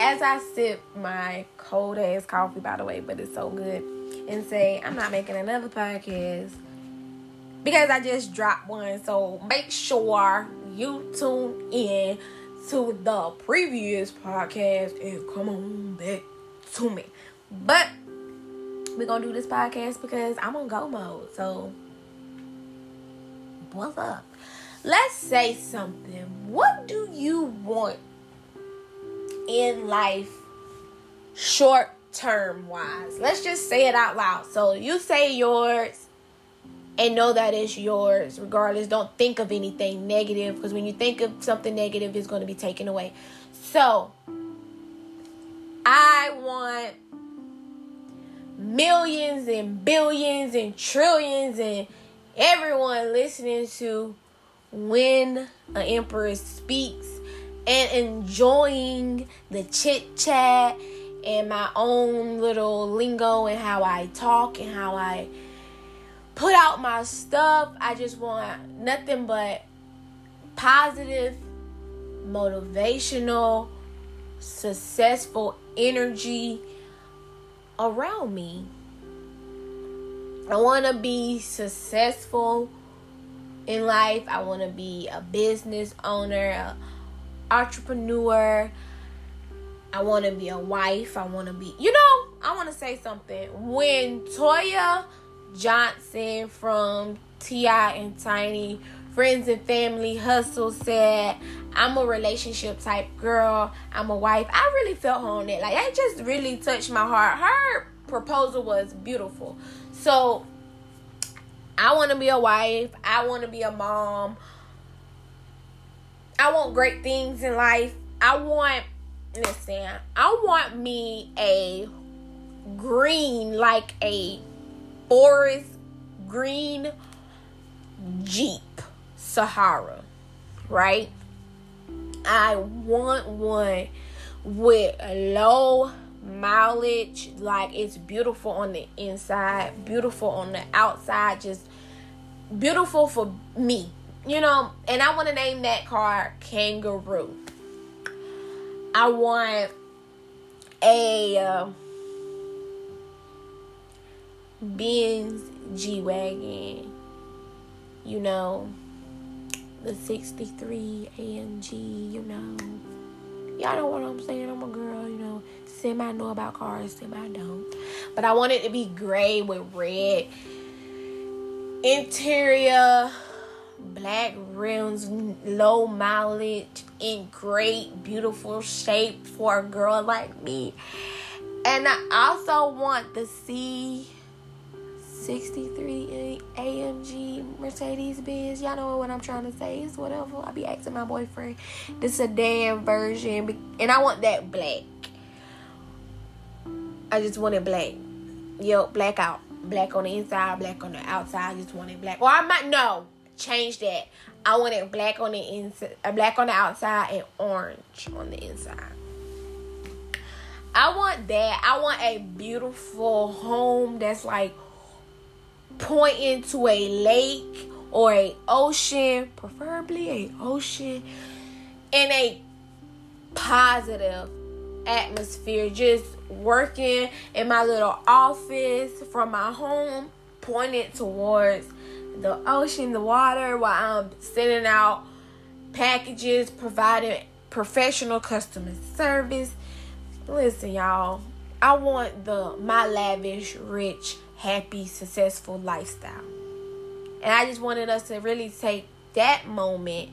as I sip my cold ass coffee, by the way, but it's so good, and say, I'm not making another podcast because I just dropped one. So make sure you tune in to the previous podcast and come on back to me. But we're gonna do this podcast because I'm on go mode. So what's up? Let's say something. What do you want in life short term wise? Let's just say it out loud. So you say yours and know that it's yours regardless. Don't think of anything negative because when you think of something negative, it's going to be taken away. So I want millions and billions and trillions and everyone listening to when an Empress speaks and enjoying the chit chat and my own little lingo and how I talk and how I put out my stuff. I just want nothing but positive, motivational, successful energy around me. I want to be successful in life. I want to be a business owner, a entrepreneur. I want to be a wife. I want to be, you know, I want to say something. When Toya Johnson from T.I. and Tiny Friends and Family Hustle said, I'm a relationship type girl. I'm a wife. I really felt on it. Like, that just really touched my heart. Her proposal was beautiful. So, I want to be a wife. I want to be a mom. I want great things in life. I want, listen, I want me a green, like a forest green Jeep Sahara, right? I want one with low mileage, like it's beautiful on the inside, beautiful on the outside, just beautiful for me, you know. And I want to name that car Kangaroo. I want a uh, Benz G Wagon, you know, the 63 AMG, you know. Y'all know what I'm saying. I'm a girl, you know. Semi know about cars, semi don't. But I want it to be gray with red interior, black rims, low mileage, in great, beautiful shape for a girl like me. And I also want the C 63 AMG Mercedes Benz. Y'all know what I'm trying to say. It's whatever. I be asking my boyfriend the sedan version, and I want that black. I just want it black. Yo, black out. Black on the inside, black on the outside. I just want it black. Or I might no change that. I want it black on the inside, uh, black on the outside, and orange on the inside. I want that. I want a beautiful home that's like pointing to a lake or a ocean, preferably a ocean, in a positive atmosphere. Just working in my little office from my home, pointed towards the ocean, the water, while I'm sending out packages, providing professional customer service. Listen, y'all, I want the my lavish, rich happy, successful lifestyle. And I just wanted us to really take that moment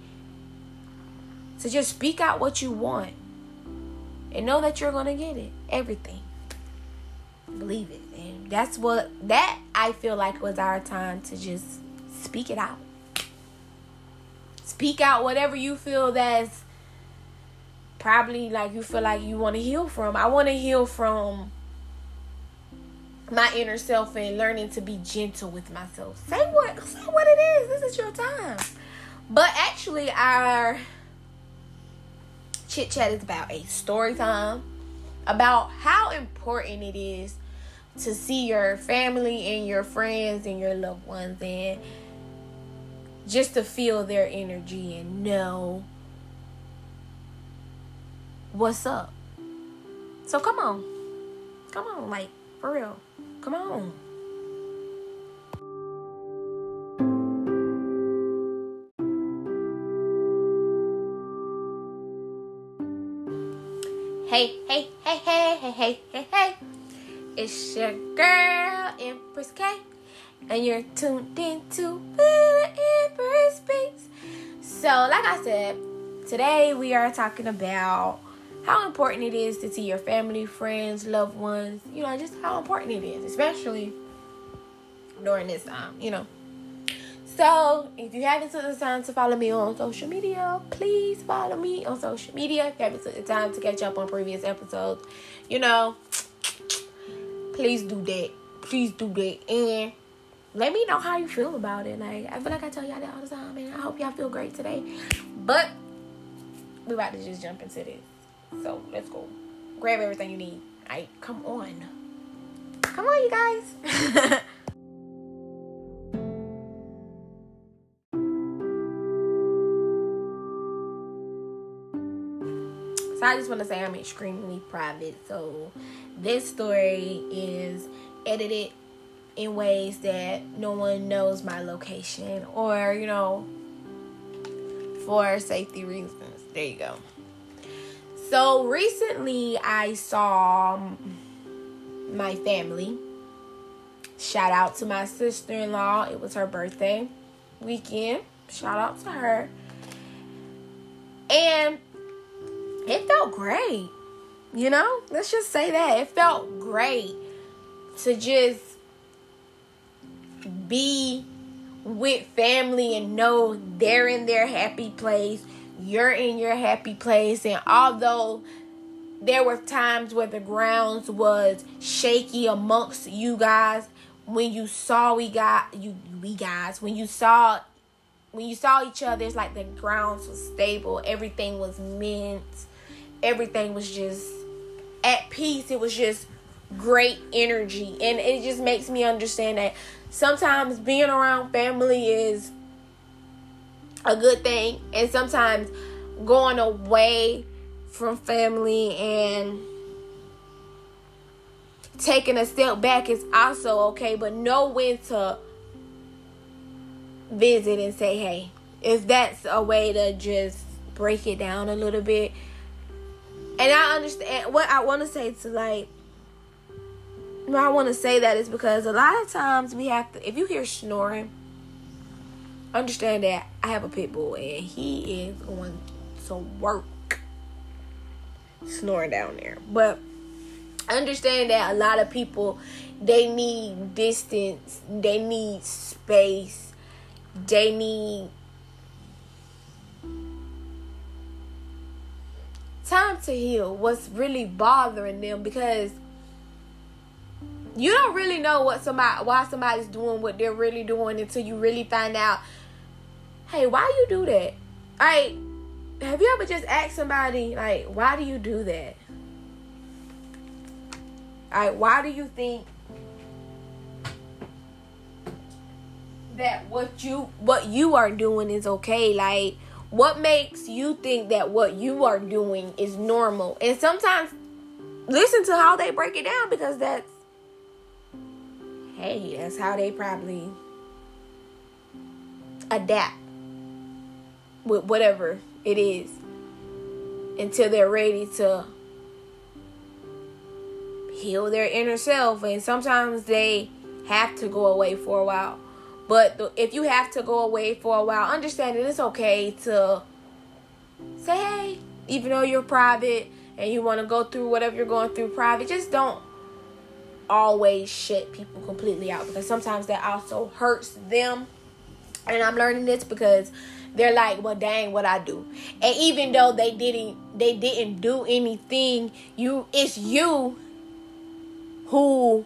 to just speak out what you want and know that you're going to get it. Everything. Believe it. And that's what, that I feel like was our time to just speak it out. Speak out whatever you feel that's probably like you feel like you want to heal from. I want to heal from my inner self and learning to be gentle with myself. Say what say what it is. This is your time. But actually our chit chat is about a story time about how important it is to see your family and your friends and your loved ones and just to feel their energy and know what's up. So come on. Come on, like, for real. Come on. Hey, hey, hey, hey, hey, hey, hey, hey. It's your girl, Empress K, and you're tuned into the Empress Speaks. So, like I said, today we are talking about how important it is to see your family, friends, loved ones, you know, just how important it is, especially during this time, you know. So, if you haven't took the time to follow me on social media, please follow me on social media. If you haven't took the time to catch up on previous episodes, you know, please do that. Please do that. And let me know how you feel about it. Like, I feel like I tell y'all that all the time, and I hope y'all feel great today. But, we about to just jump into this. So let's go. Grab everything you need. I come on. Come on, you guys. So I just want to say I'm extremely private. So this story is edited in ways that no one knows my location or, you know, for safety reasons. There you go. So recently I saw my family. Shout out to my sister in law. It was her birthday weekend. Shout out to her. And it felt great. You know, let's just say that. It felt great to just be with family and know they're in their happy place you're in your happy place. And although there were times where the grounds was shaky amongst you guys when you saw we got you we guys when you saw when you saw each other it's like the grounds was stable. Everything was mint. Everything was just at peace. It was just great energy. And it just makes me understand that sometimes being around family is a good thing and sometimes going away from family and taking a step back is also okay but know when to visit and say hey if that's a way to just break it down a little bit. And i understand what i want to say to like I want to say that is because a lot of times we have to if you hear snoring understand that I have a pit bull and he is going to work snoring down there. But understand that a lot of people they need distance, they need space, they need time to heal what's really bothering them because you don't really know what somebody why somebody's doing what they're really doing until you really find out hey, why you do that? Like, have you ever just asked somebody, like, why do you do that? Like, why do you think that what you what you are doing is okay? Like, what makes you think that what you are doing is normal? And sometimes listen to how they break it down because that's hey, that's how they probably adapt with whatever it is until they're ready to heal their inner self. And sometimes they have to go away for a while. But if you have to go away for a while understand that it's okay to say hey even though you're private and you want to go through whatever you're going through private just don't always shut people completely out because sometimes that also hurts them and i'm learning this because they're like, well, dang, what I do. And even though they didn't, they didn't do anything. You, it's you who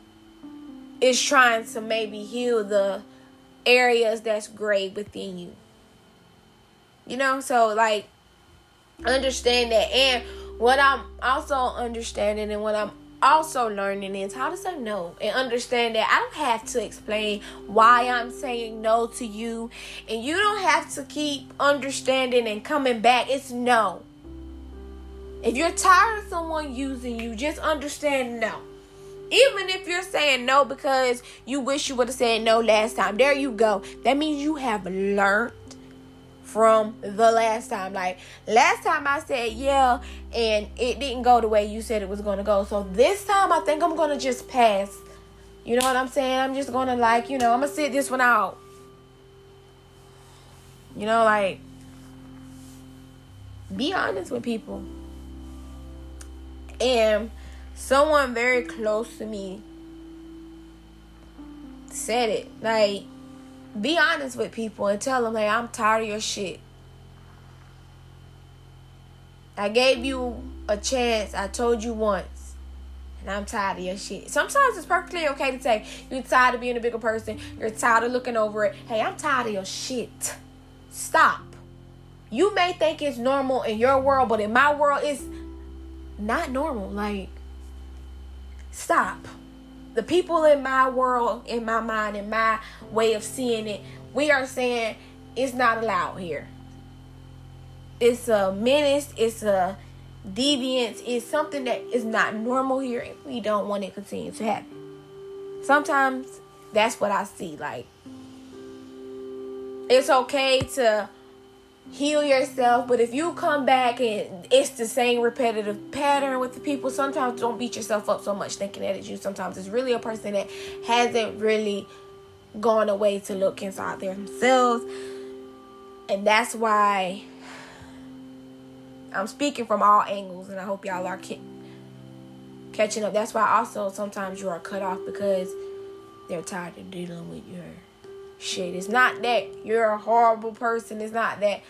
is trying to maybe heal the areas that's gray within you. You know, so like understand that. And what I'm also understanding and what I'm also learning is how to say no and understand that I don't have to explain why I'm saying no to you and you don't have to keep understanding and coming back. It's no. If you're tired of someone using you, just understand no. Even if you're saying no because you wish you would have said no last time, there you go. That means you have learned from the last time. Like last time I said yeah and it didn't go the way you said it was going to go. So this time I think I'm going to just pass. You know what I'm saying? I'm just going to like, you know, I'm going to sit this one out. You know like be honest with people. And someone very close to me said it. Like, be honest with people and tell them, hey, I'm tired of your shit. I gave you a chance. I told you once. And I'm tired of your shit. Sometimes it's perfectly okay to say, you're tired of being a bigger person. You're tired of looking over it. Hey, I'm tired of your shit. Stop. You may think it's normal in your world, but in my world, it's not normal. Like, stop. The people in my world, in my mind, in my way of seeing it, we are saying it's not allowed here. It's a menace, it's a deviance, it's something that is not normal here, and we don't want it to continue to happen. Sometimes that's what I see. Like, it's okay to heal yourself. But if you come back and it's the same repetitive pattern with the people, sometimes don't beat yourself up so much thinking that it's you. Sometimes it's really a person that hasn't really gone away to look inside themselves. And that's why I'm speaking from all angles, and I hope y'all are catching up. That's why also sometimes you are cut off because they're tired of dealing with your shit. It's not that you're a horrible person. It's not that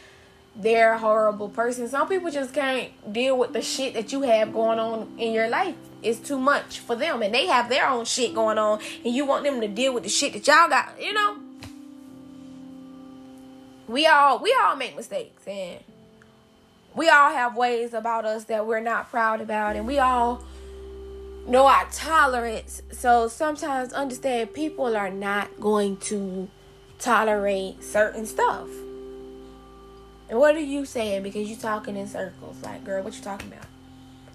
they're a horrible person. Some people just can't deal with the shit that you have going on in your life. It's too much for them, and they have their own shit going on, and you want them to deal with the shit that y'all got. You know, we all we all make mistakes, and we all have ways about us that we're not proud about, and we all know our tolerance. So sometimes understand people are not going to tolerate certain stuff. And what are you saying? Because you're talking in circles. Like, girl, what you talking about?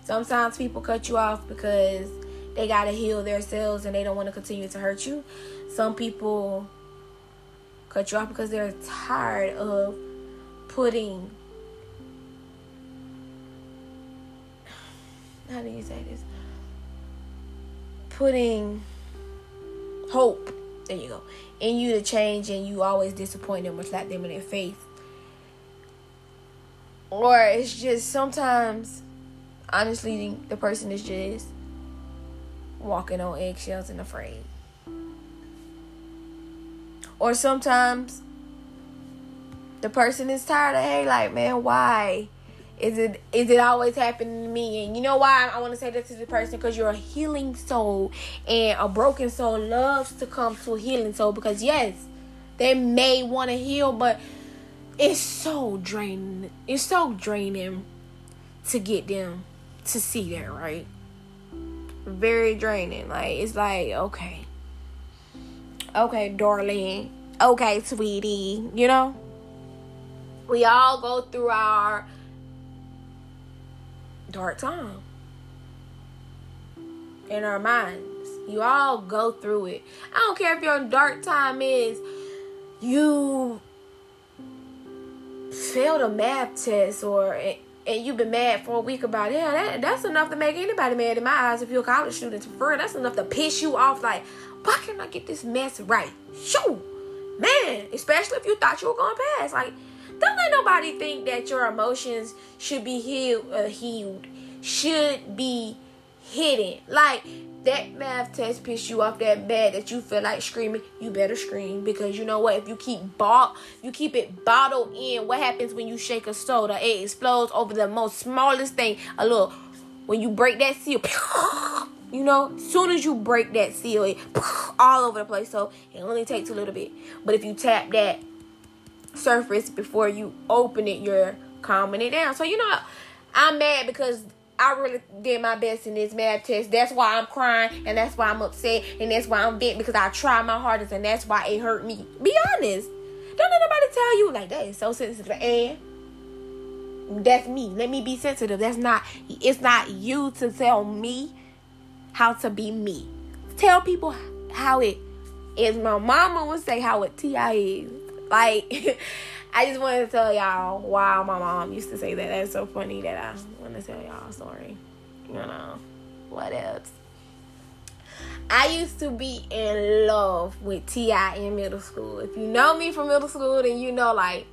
Sometimes people cut you off because they gotta heal themselves and they don't want to continue to hurt you. Some people cut you off because they're tired of putting how do you say this? Putting hope, there you go, in you to change and you always disappoint them or slap them in their face or it's just sometimes honestly the person is just walking on eggshells and afraid. Or sometimes the person is tired of hey like man why is it is it always happening to me? And you know why i want to say this to the person? Because you're a healing soul and a broken soul loves to come to a healing soul because yes they may want to heal but it's so draining. It's so draining to get them to see that, right? Very draining. Like it's like, okay. Okay, darling. Okay, sweetie. You know? We all go through our dark time in our minds. You all go through it. I don't care if your dark time is you failed a math test or and you've been mad for a week about it, that, that's enough to make anybody mad in my eyes. If you're a college student, for that's enough to piss you off. Like, why can't I get this mess right? Shoo, man. Especially if you thought you were going to pass. Like, don't let nobody think that your emotions should be healed. Uh, healed should be hidden. Like, that math test piss you off that bad that you feel like screaming, you better scream because you know what? If you keep ball, you keep it bottled in. What happens when you shake a soda? It explodes over the most smallest thing. A little when you break that seal, you know, soon as you break that seal, it all over the place. So it only takes a little bit. But if you tap that surface before you open it, you're calming it down. So you know, I'm mad because I really did my best in this math test. That's why I'm crying and that's why I'm upset and that's why I'm bent because I tried my hardest and that's why it hurt me. Be honest. Don't let nobody tell you like that is so sensitive. And That's me. Let me be sensitive. That's not it's not you to tell me how to be me. Tell people how it is. My mama would say how it T.I. is. Like I just wanted to tell y'all why my mom used to say that. That's so funny that I want to tell y'all. Sorry. You know, what else? I used to be in love with T.I. in middle school. If you know me from middle school, then you know like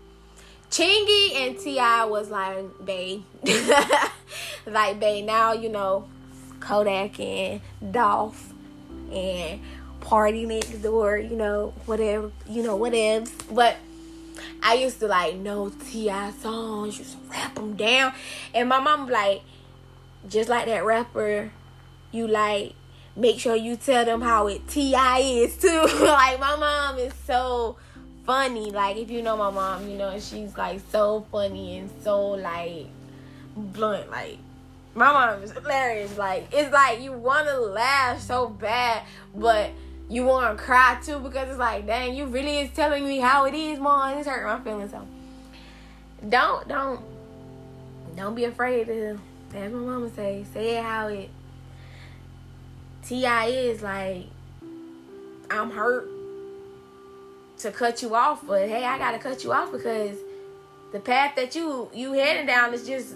Chingy and T.I. was like babe. like babe. Now you know Kodak and Dolph and PARTYNEXTDOOR. You know whatever. You know whatever. But I used to like know T.I. songs. Used to rap them down, and my mom like just like that rapper. You like make sure you tell them how it T.I. is too. like my mom is so funny. Like if you know my mom, you know she's like so funny and so like blunt. Like my mom is hilarious. Like it's like you want to laugh so bad, but you want to cry too because it's like, dang, you really is telling me how it is, mom. It's hurting my feelings. So don't don't don't be afraid to. As my mama say, say it how it T.I. is like, I'm hurt to cut you off, but hey, I gotta cut you off because the path that you you heading down is just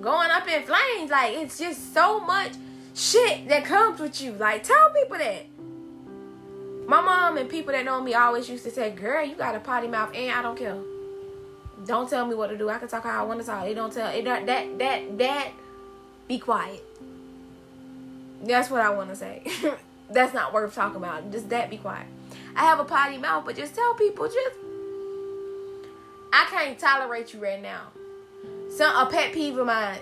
going up in flames. Like it's just so much shit that comes with you. Like tell people that. My mom and people that know me always used to say, "Girl, you got a potty mouth, and I don't care. Don't tell me what to do. I can talk how I want to talk. It don't tell it that that that that. Be quiet." That's what I want to say. That's not worth talking about. Just that be quiet. I have a potty mouth, but just tell people just I can't tolerate you right now. Some a pet peeve of mine.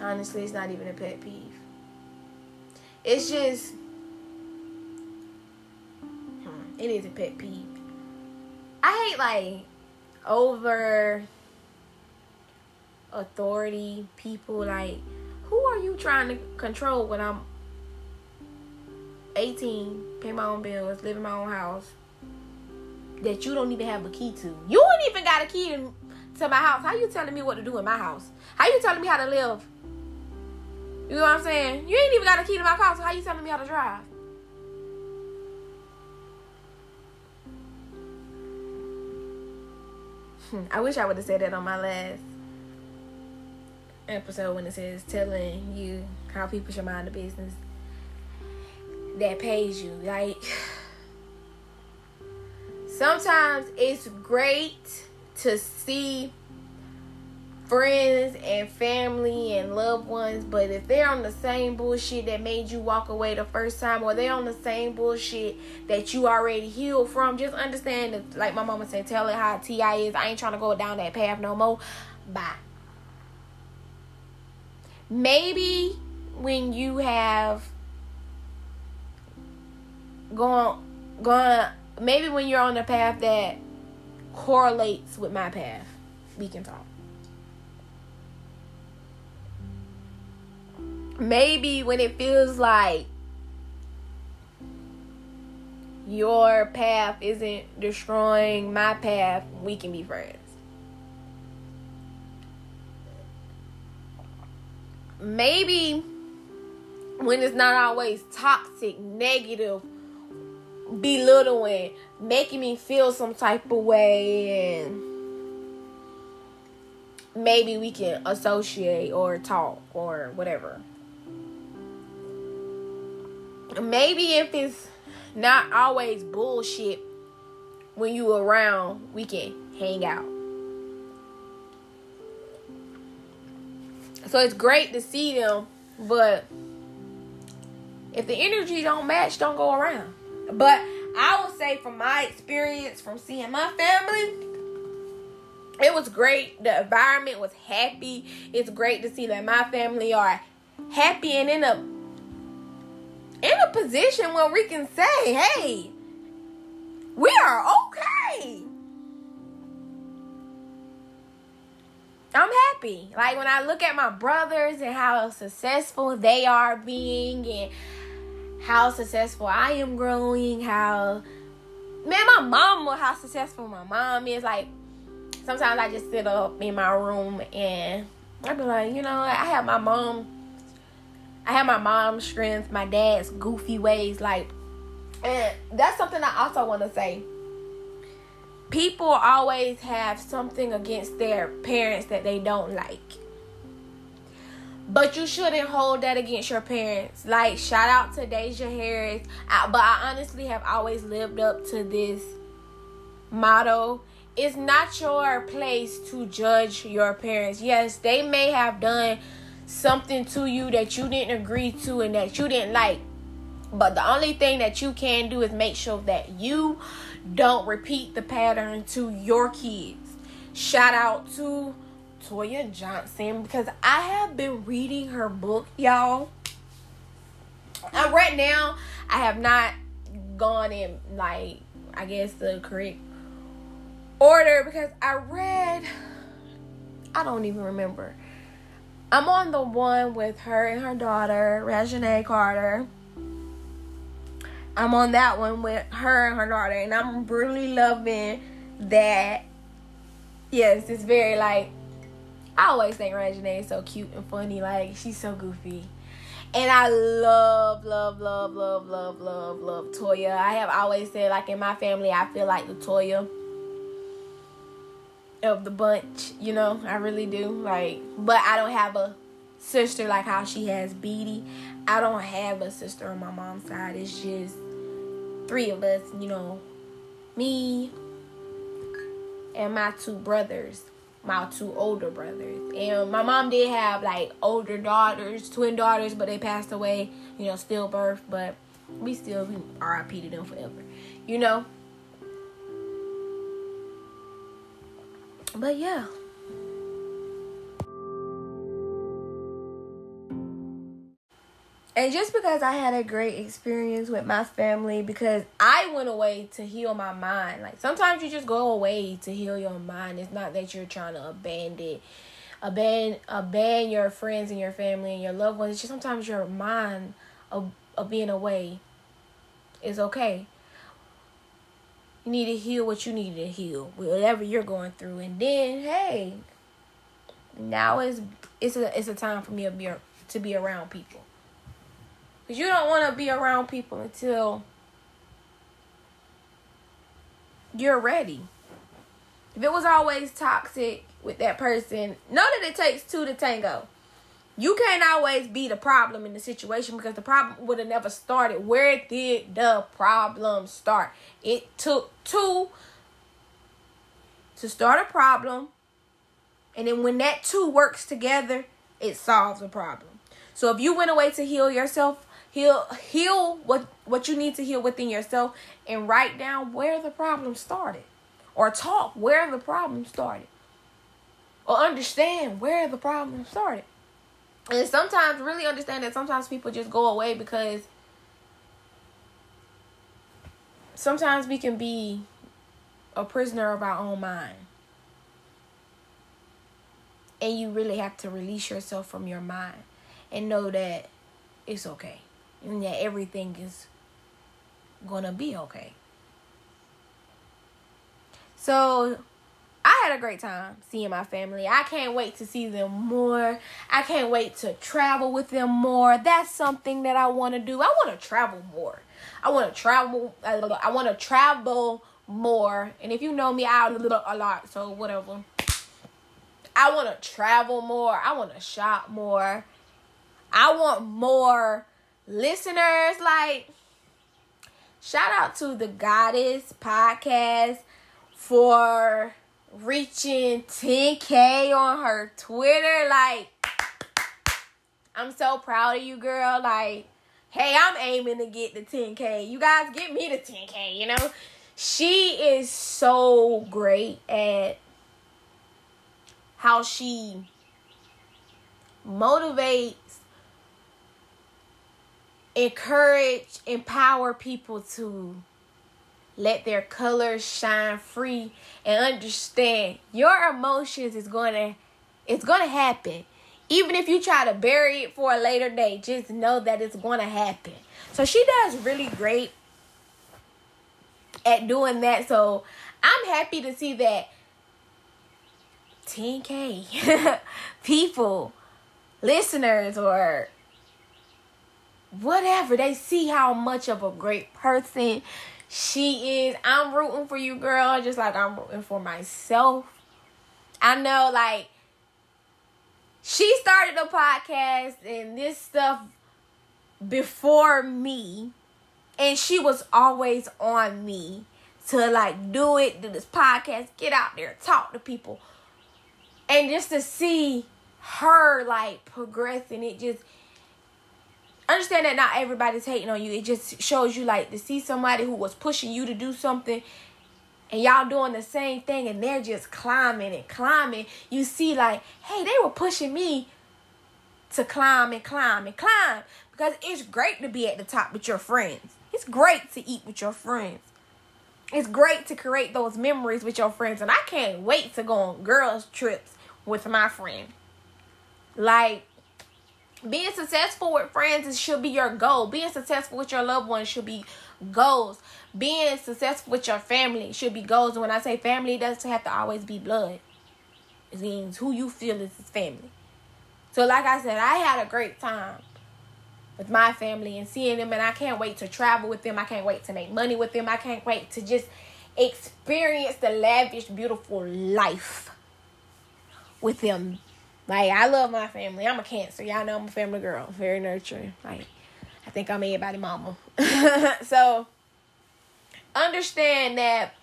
Honestly, it's not even a pet peeve. It's just hmm, it is a pet peeve. I hate like over authority people like who are you trying to control when I'm 18, pay my own bills, live in my own house that you don't even have a key to? You ain't even got a key to, to my house. How you telling me what to do in my house? How you telling me how to live? You know what I'm saying? You ain't even got a key to my car, so How you telling me how to drive? Hmm, I wish I would have said that on my last episode when it says telling you how people should mind the business that pays you. Like sometimes it's great to see friends and family and loved ones, but if they're on the same bullshit that made you walk away the first time, or they're on the same bullshit that you already healed from, just understand that, like my mama said, tell it how T.I. is. I ain't trying to go down that path no more. Bye maybe when you have gone gone maybe when you're on the path that correlates with my path we can talk maybe when it feels like your path isn't destroying my path we can be friends maybe when it's not always toxic, negative, belittling, making me feel some type of way, and maybe we can associate or talk or whatever. Maybe if it's not always bullshit when you around, we can hang out. So it's great to see them, but if the energy don't match, don't go around. But I will say from my experience from seeing my family, it was great. The environment was happy. It's great to see that my family are happy and in a in a position where we can say, "Hey, we are okay." I'm happy. Like when I look at my brothers and how successful they are being and how successful I am growing, how man, my mom, how successful my mom is. Like, sometimes I just sit up in my room and I'd be like, you know, I have my mom. I have my mom's strength, my dad's goofy ways, like, and that's something I also want to say. People always have something against their parents that they don't like. But you shouldn't hold that against your parents. Like, shout out to Deyjah Harris. I, but I honestly have always lived up to this motto it's not your place to judge your parents. Yes, they may have done something to you that you didn't agree to and that you didn't like. But the only thing that you can do is make sure that you don't repeat the pattern to your kids. Shout out to Toya Johnson because I have been reading her book, y'all. And right now, I have not gone in like I guess the correct order because I read I don't even remember. I'm on the one with her and her daughter, Reginae Carter. I'm on that one with her and her daughter, and I'm really loving that. Yes, it's very like I always think Reginae is so cute and funny. Like she's so goofy. And I love, love, love, love, love, love, love Toya. I have always said, like in my family, I feel like the Toya of the bunch, you know, I really do. Like, but I don't have a sister like how she has Beatty. I don't have a sister on my mom's side. It's just three of us, you know, me and my two brothers, my two older brothers. And my mom did have like older daughters, twin daughters, but they passed away, you know, stillbirth. But we still we RIP to them forever, you know. But yeah. And just because I had a great experience with my family, because I went away to heal my mind. Like sometimes you just go away to heal your mind. It's not that you're trying to abandon, abandon, abandon your friends and your family and your loved ones. It's just sometimes your mind of, of being away is okay. You need to heal what you need to heal, whatever you're going through, and then hey, now is it's a it's a time for me to be to be around people. Cause you don't want to be around people until you're ready. If it was always toxic with that person, know that it takes two to tango you can't always be the problem in the situation because the problem would have never started. Where did the problem start? It took two to start a problem, and then when that two works together, it solves a problem. So if you went away to heal yourself, heal heal what what you need to heal within yourself and write down where the problem started or talk where the problem started or understand where the problem started and sometimes really understand that sometimes people just go away because sometimes we can be a prisoner of our own mind. And you really have to release yourself from your mind and know that it's okay. And that everything is gonna be okay. So I had a great time seeing my family. I can't wait to see them more. I can't wait to travel with them more. That's something that I want to do. I want to travel more. I want to travel. I want to travel more. And if you know me, I a little a lot. So whatever. I want to travel more. I want to shop more. I want more listeners. Like, shout out to the Goddess podcast for reaching 10k on her Twitter. Like, I'm so proud of you, girl. Like, hey, I'm aiming to get the 10k. You guys get me the 10k, you know? She is so great at how she motivates, encourage, empower people to let their colors shine free and understand your emotions is going to it's going to happen even if you try to bury it for a later day just know that it's going to happen so she does really great at doing that. So I'm happy to see that 10K people, listeners, or whatever, they see how much of a great person she is. I'm rooting for you, girl, just like I'm rooting for myself. I know, like, she started the podcast and this stuff before me, and she was always on me to like do it, do this podcast, get out there, talk to people. And just to see her like progressing, it just understand that not everybody's hating on you. It just shows you like to see somebody who was pushing you to do something and y'all doing the same thing and they're just climbing and climbing. You see like, hey, they were pushing me to climb and climb and climb because it's great to be at the top with your friends. It's great to eat with your friends. It's great to create those memories with your friends and I can't wait to go on girls trips with my friend. Like being successful with friends should be your goal. Being successful with your loved ones should be goals. Being successful with your family should be goals. And when I say family, it doesn't have to always be blood. It means who you feel is family. So, like I said, I had a great time with my family and seeing them, and I can't wait to travel with them. I can't wait to make money with them. I can't wait to just experience the lavish, beautiful life with them like I love my family. I'm a cancer. Y'all know I'm a family girl. Very nurturing. Like I think I'm everybody mama. so understand that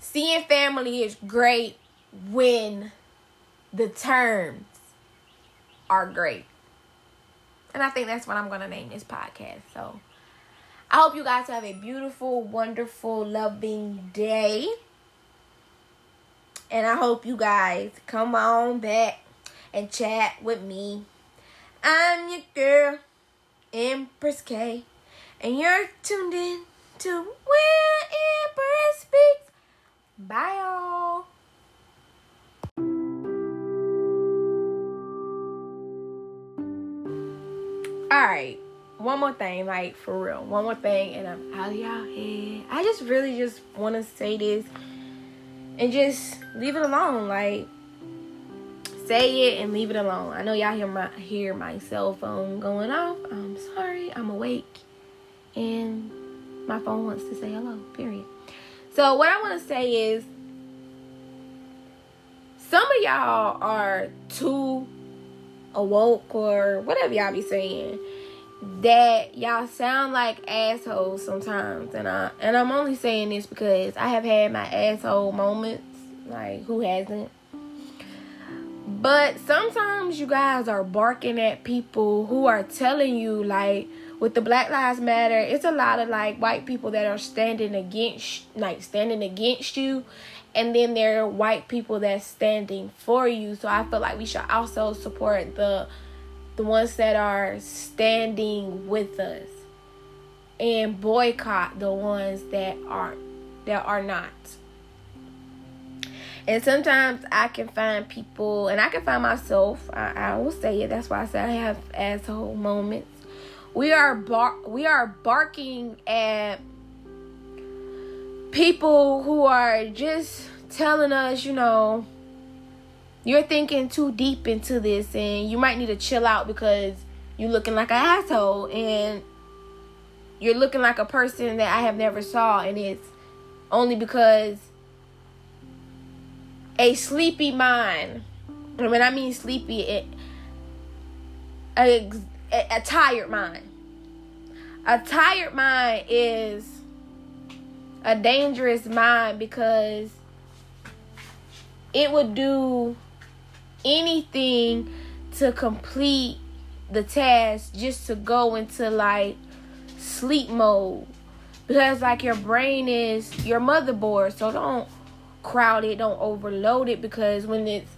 seeing family is great when the terms are great. And I think that's what I'm gonna name this podcast. So I hope you guys have a beautiful, wonderful, loving day. And I hope you guys come on back and chat with me. I'm your girl, Empress K, and you're tuned in to Where Empress Speaks. Bye, y'all. Alright, one more thing, like for real. One more thing, and I'm out of y'all head. I just really just want to say this and just leave it alone. Like say it and leave it alone. I know y'all hear my hear my cell phone going off. I'm sorry. I'm awake and my phone wants to say hello. Period. So what I want to say is some of y'all are too awoke or whatever y'all be saying that y'all sound like assholes sometimes. And I and I'm only saying this because I have had my asshole moments like who hasn't? But sometimes you guys are barking at people who are telling you like with the Black Lives Matter it's a lot of like white people that are standing against like standing against you. And then there are white people that's standing for you. So I feel like we should also support the the ones that are standing with us and boycott the ones that aren't that are not and sometimes I can find people, and I can find myself. I, I will say it. That's why I say I have asshole moments. We are bar- we are barking at people who are just telling us, you know, you're thinking too deep into this and you might need to chill out because you're looking like an asshole and you're looking like a person that I have never saw and it's only because a sleepy mind and when I mean sleepy it a, a, tired mind. A tired mind is a dangerous mind because it would do anything to complete the task just to go into like sleep mode. Because like your brain is your motherboard so don't crowd it don't overload it because when it's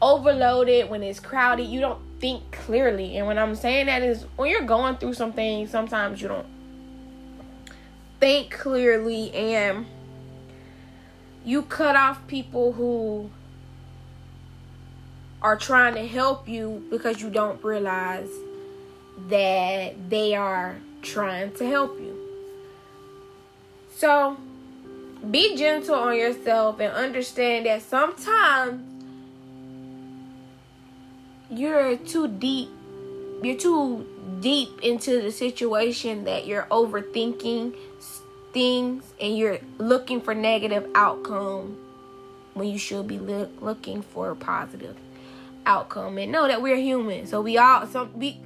overloaded when it's crowded you don't think clearly. And when i'm saying that is when you're going through something sometimes you don't think clearly and you cut off people who are trying to help you because you don't realize that they are trying to help you. So be gentle on yourself and understand that sometimes you're too deep you're too deep into the situation that you're overthinking things and you're looking for negative outcome when you should be look, looking for positive outcome and know that we're human. So we all some we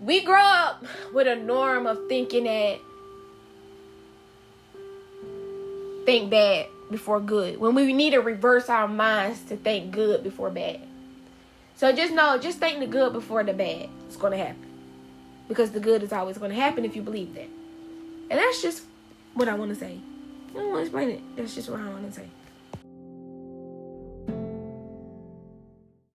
we grow up with a norm of thinking that think bad before good when we need to reverse our minds to think good before bad. So just know just think the good before the bad is going to happen. Because the good is always going to happen if you believe that. And that's just what i want to say. I don't want to explain it. That's just what i want to say